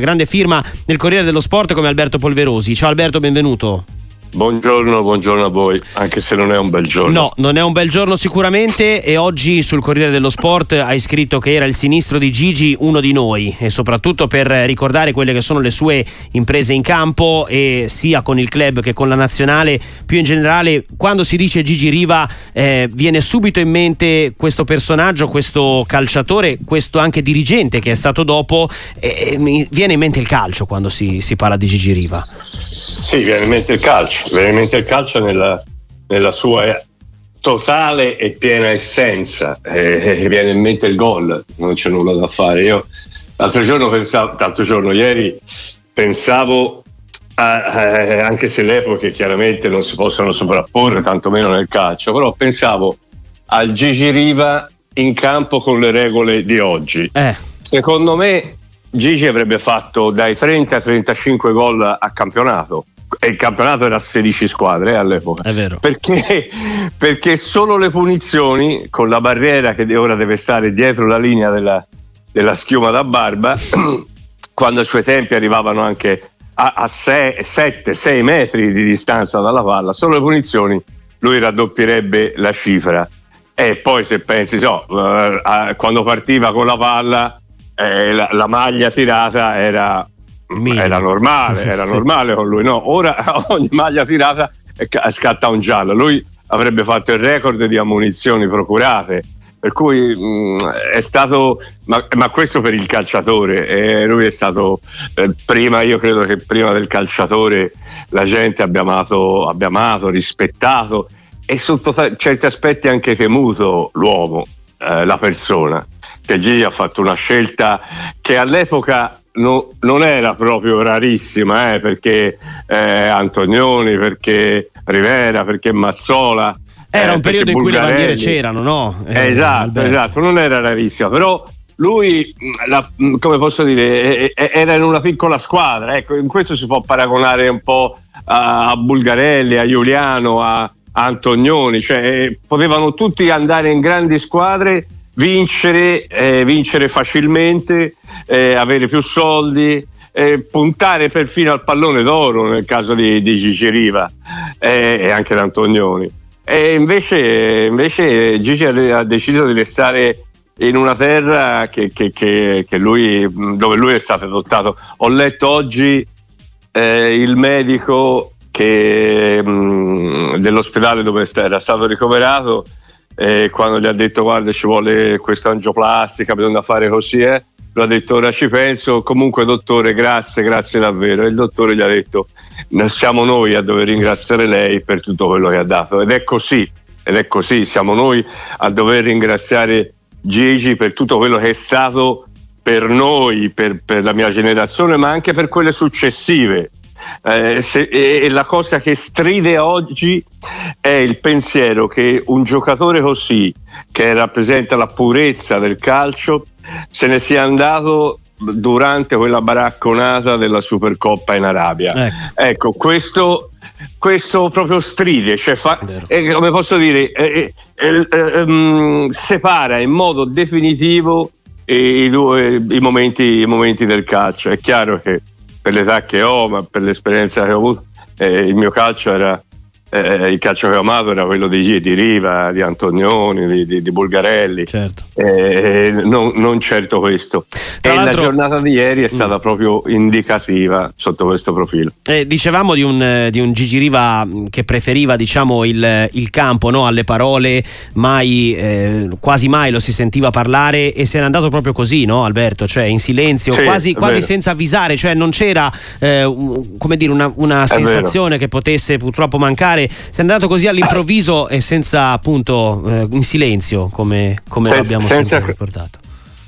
Grande firma nel Corriere dello Sport come Alberto Polverosi. Ciao Alberto, benvenuto. Buongiorno, buongiorno a voi, anche se non è un bel giorno. No, non è un bel giorno sicuramente e oggi sul Corriere dello Sport hai scritto che era il sinistro di Gigi uno di noi e soprattutto per ricordare quelle che sono le sue imprese in campo e sia con il club che con la nazionale, più in generale quando si dice Gigi Riva eh, viene subito in mente questo personaggio, questo calciatore, questo anche dirigente che è stato dopo, e, e viene in mente il calcio quando si, si parla di Gigi Riva. Sì, viene in mente il calcio, viene in mente il calcio nella, nella sua totale e piena essenza, e, e viene in mente il gol, non c'è nulla da fare. Io l'altro giorno pensavo, l'altro giorno, ieri pensavo a, eh, anche se le epoche chiaramente non si possono sovrapporre, tantomeno nel calcio, però pensavo al Gigi Riva in campo con le regole di oggi. Eh. Secondo me Gigi avrebbe fatto dai 30 ai 35 gol a campionato e il campionato era a 16 squadre eh, all'epoca. È vero. Perché, perché solo le punizioni con la barriera che ora deve stare dietro la linea della, della schiuma da barba, quando ai suoi tempi arrivavano anche a, a 7-6 metri di distanza dalla palla, solo le punizioni lui raddoppierebbe la cifra. E poi se pensi, so, uh, quando partiva con la palla, eh, la, la maglia tirata era era normale, era normale con lui. No, ora ogni maglia tirata scatta un giallo. Lui avrebbe fatto il record di ammunizioni procurate. Per cui mh, mm, è stato, ma, ma, questo per il calciatore, eh, lui è stato eh, prima, io credo che prima del calciatore la gente abbia amato, abbia amato rispettato e sotto certi aspetti anche temuto l'uomo, eh, la persona. Che Gigi ha fatto una scelta che all'epoca no, non era proprio rarissima, eh, perché eh, Antonioni, perché Rivera, perché Mazzola. Era eh, un periodo in cui le bandiere c'erano, no? Eh, esatto, esatto, non era rarissima, però lui, la, come posso dire, era in una piccola squadra, ecco, in questo si può paragonare un po' a, a Bulgarelli, a Giuliano, a, a Antonioni, cioè potevano tutti andare in grandi squadre vincere, eh, vincere facilmente, eh, avere più soldi, eh, puntare perfino al pallone d'oro nel caso di, di Gigi Riva eh, e anche da Antonioni. E invece, invece Gigi ha deciso di restare in una terra che, che, che, che lui, dove lui è stato adottato. Ho letto oggi eh, il medico mh, mm, dell'ospedale dove era stato ricoverato e quando gli ha detto guarda ci vuole questa angioplastica, bisogna fare così, eh, lui ha detto ora ci penso, comunque dottore grazie, grazie davvero. E il dottore gli ha detto siamo noi a dover ringraziare lei per tutto quello che ha dato ed è così, ed è così, siamo noi a dover ringraziare Gigi per tutto quello che è stato per noi, per, per la mia generazione, ma anche per quelle successive eh, se, e la cosa che stride oggi è il pensiero che un giocatore così, che rappresenta la purezza del calcio, se ne sia andato durante quella baracconata della Supercoppa in Arabia. Ecco, ecco questo, questo, proprio stride, cioè fa, eh, come posso dire, eh um, separa in modo definitivo i, due, i, momenti, i momenti del calcio. È chiaro che per l'età che ho, ma per l'esperienza che ho avuto, eh, il mio calcio era eh, il calcio che ho amato era quello di, di Riva, di Antonioni, di, di, di Bulgarelli, certo. eh, non, non, certo questo. Tra e la giornata di ieri è stata mm. proprio indicativa sotto questo profilo. Eh, dicevamo di un, eh, di un, Gigi Riva mm, che preferiva diciamo, il, il campo no? alle parole, mai, eh, quasi mai lo si sentiva parlare e se n'è andato proprio così, no, Alberto? Cioè in silenzio, sì, quasi, quasi senza avvisare, cioè non c'era eh, come dire, una, una sensazione che potesse purtroppo mancare fare, sei andato così all'improvviso e senza appunto eh, in silenzio come, come senza, abbiamo senza, sempre ricordato.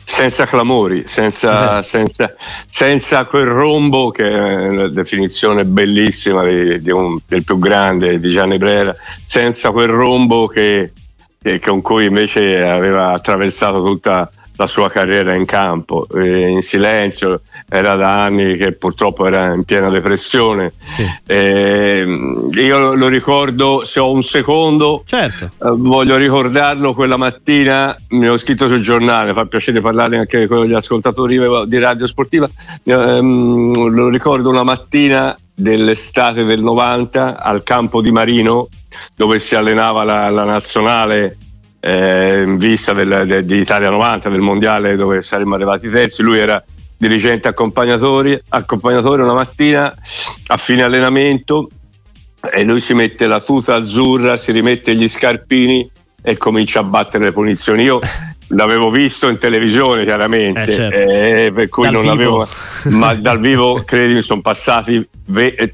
Senza clamori, senza, senza, senza, quel rombo che è una definizione bellissima di, di un, del più grande di Gianni Brera, senza quel rombo che, che, con cui invece aveva attraversato tutta la sua carriera in campo, eh, in silenzio, era da anni che purtroppo era in piena depressione. Sì. Eh, io lo ricordo, se ho un secondo, certo. eh, voglio ricordarlo quella mattina, mi ho scritto sul giornale, fa piacere parlare anche con gli ascoltatori di Radio Sportiva, ehm, lo ricordo una mattina dell'estate del 90 al campo di Marino dove si allenava la, la nazionale eh, in vista del, de, di Italia 90, del mondiale dove saremmo arrivati terzi, lui era dirigente accompagnatore, accompagnatore una mattina a fine allenamento e lui si mette la tuta azzurra, si rimette gli scarpini e comincia a battere le punizioni. Io l'avevo visto in televisione chiaramente, eh certo. eh, per cui dal non vivo. avevo, ma dal vivo credimi sono passati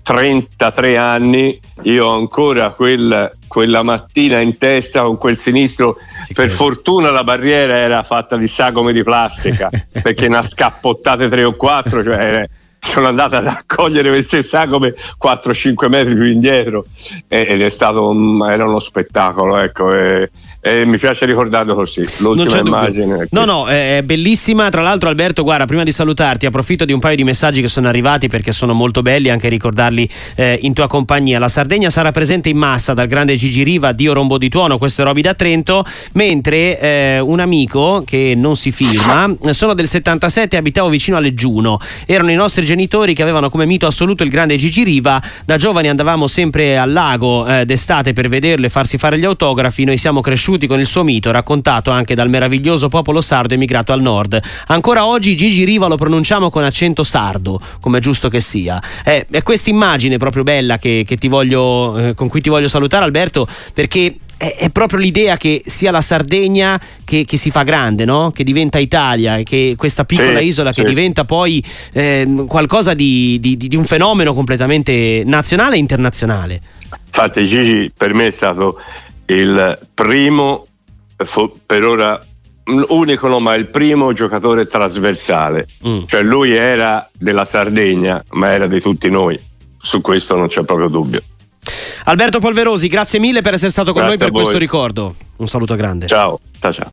33 anni, io ho ancora quel, quella mattina in testa con quel sinistro, per credo. fortuna la barriera era fatta di sagome di plastica, perché ne ha scappottate 3 o 4, cioè sono andata ad accogliere queste sagome 4-5 metri più indietro ed è stato un, era uno spettacolo ecco, e, e mi piace ricordarlo così. L'ultima immagine. No, no, è bellissima. Tra l'altro, Alberto, guarda, prima di salutarti, approfitto di un paio di messaggi che sono arrivati perché sono molto belli anche ricordarli eh, in tua compagnia. La Sardegna sarà presente in massa dal grande Gigi Riva, Dio Rombo di Tuono, questo è Roby da Trento, mentre eh, un amico che non si firma, sono del 77 abitavo vicino a Leggiuno. Erano i nostri genitori che avevano come mito assoluto il grande Gigi Riva. Da giovani andavamo sempre al lago eh, d'estate per vederlo e farsi fare gli autografi. Noi siamo cresciuti con il suo mito raccontato anche dal meraviglioso popolo sardo emigrato al nord. Ancora oggi Gigi Riva lo pronunciamo con accento sardo, come è giusto che sia. È, è questa immagine proprio bella che, che voglio, eh, con cui ti voglio salutare Alberto, perché è, proprio l'idea che sia la Sardegna che, che si fa grande, no? che diventa Italia, che questa piccola sì, isola sì. che diventa poi eh, qualcosa di, di, di, un fenomeno completamente nazionale e internazionale. Infatti Gigi per me è stato il primo, per ora unico no, ma il primo giocatore trasversale. Mm. Cioè lui era della Sardegna, ma era di tutti noi. Su questo non c'è proprio dubbio. Alberto Polverosi, grazie mille per essere stato con grazie noi per questo ricordo. Un saluto grande. Ciao, ciao ciao.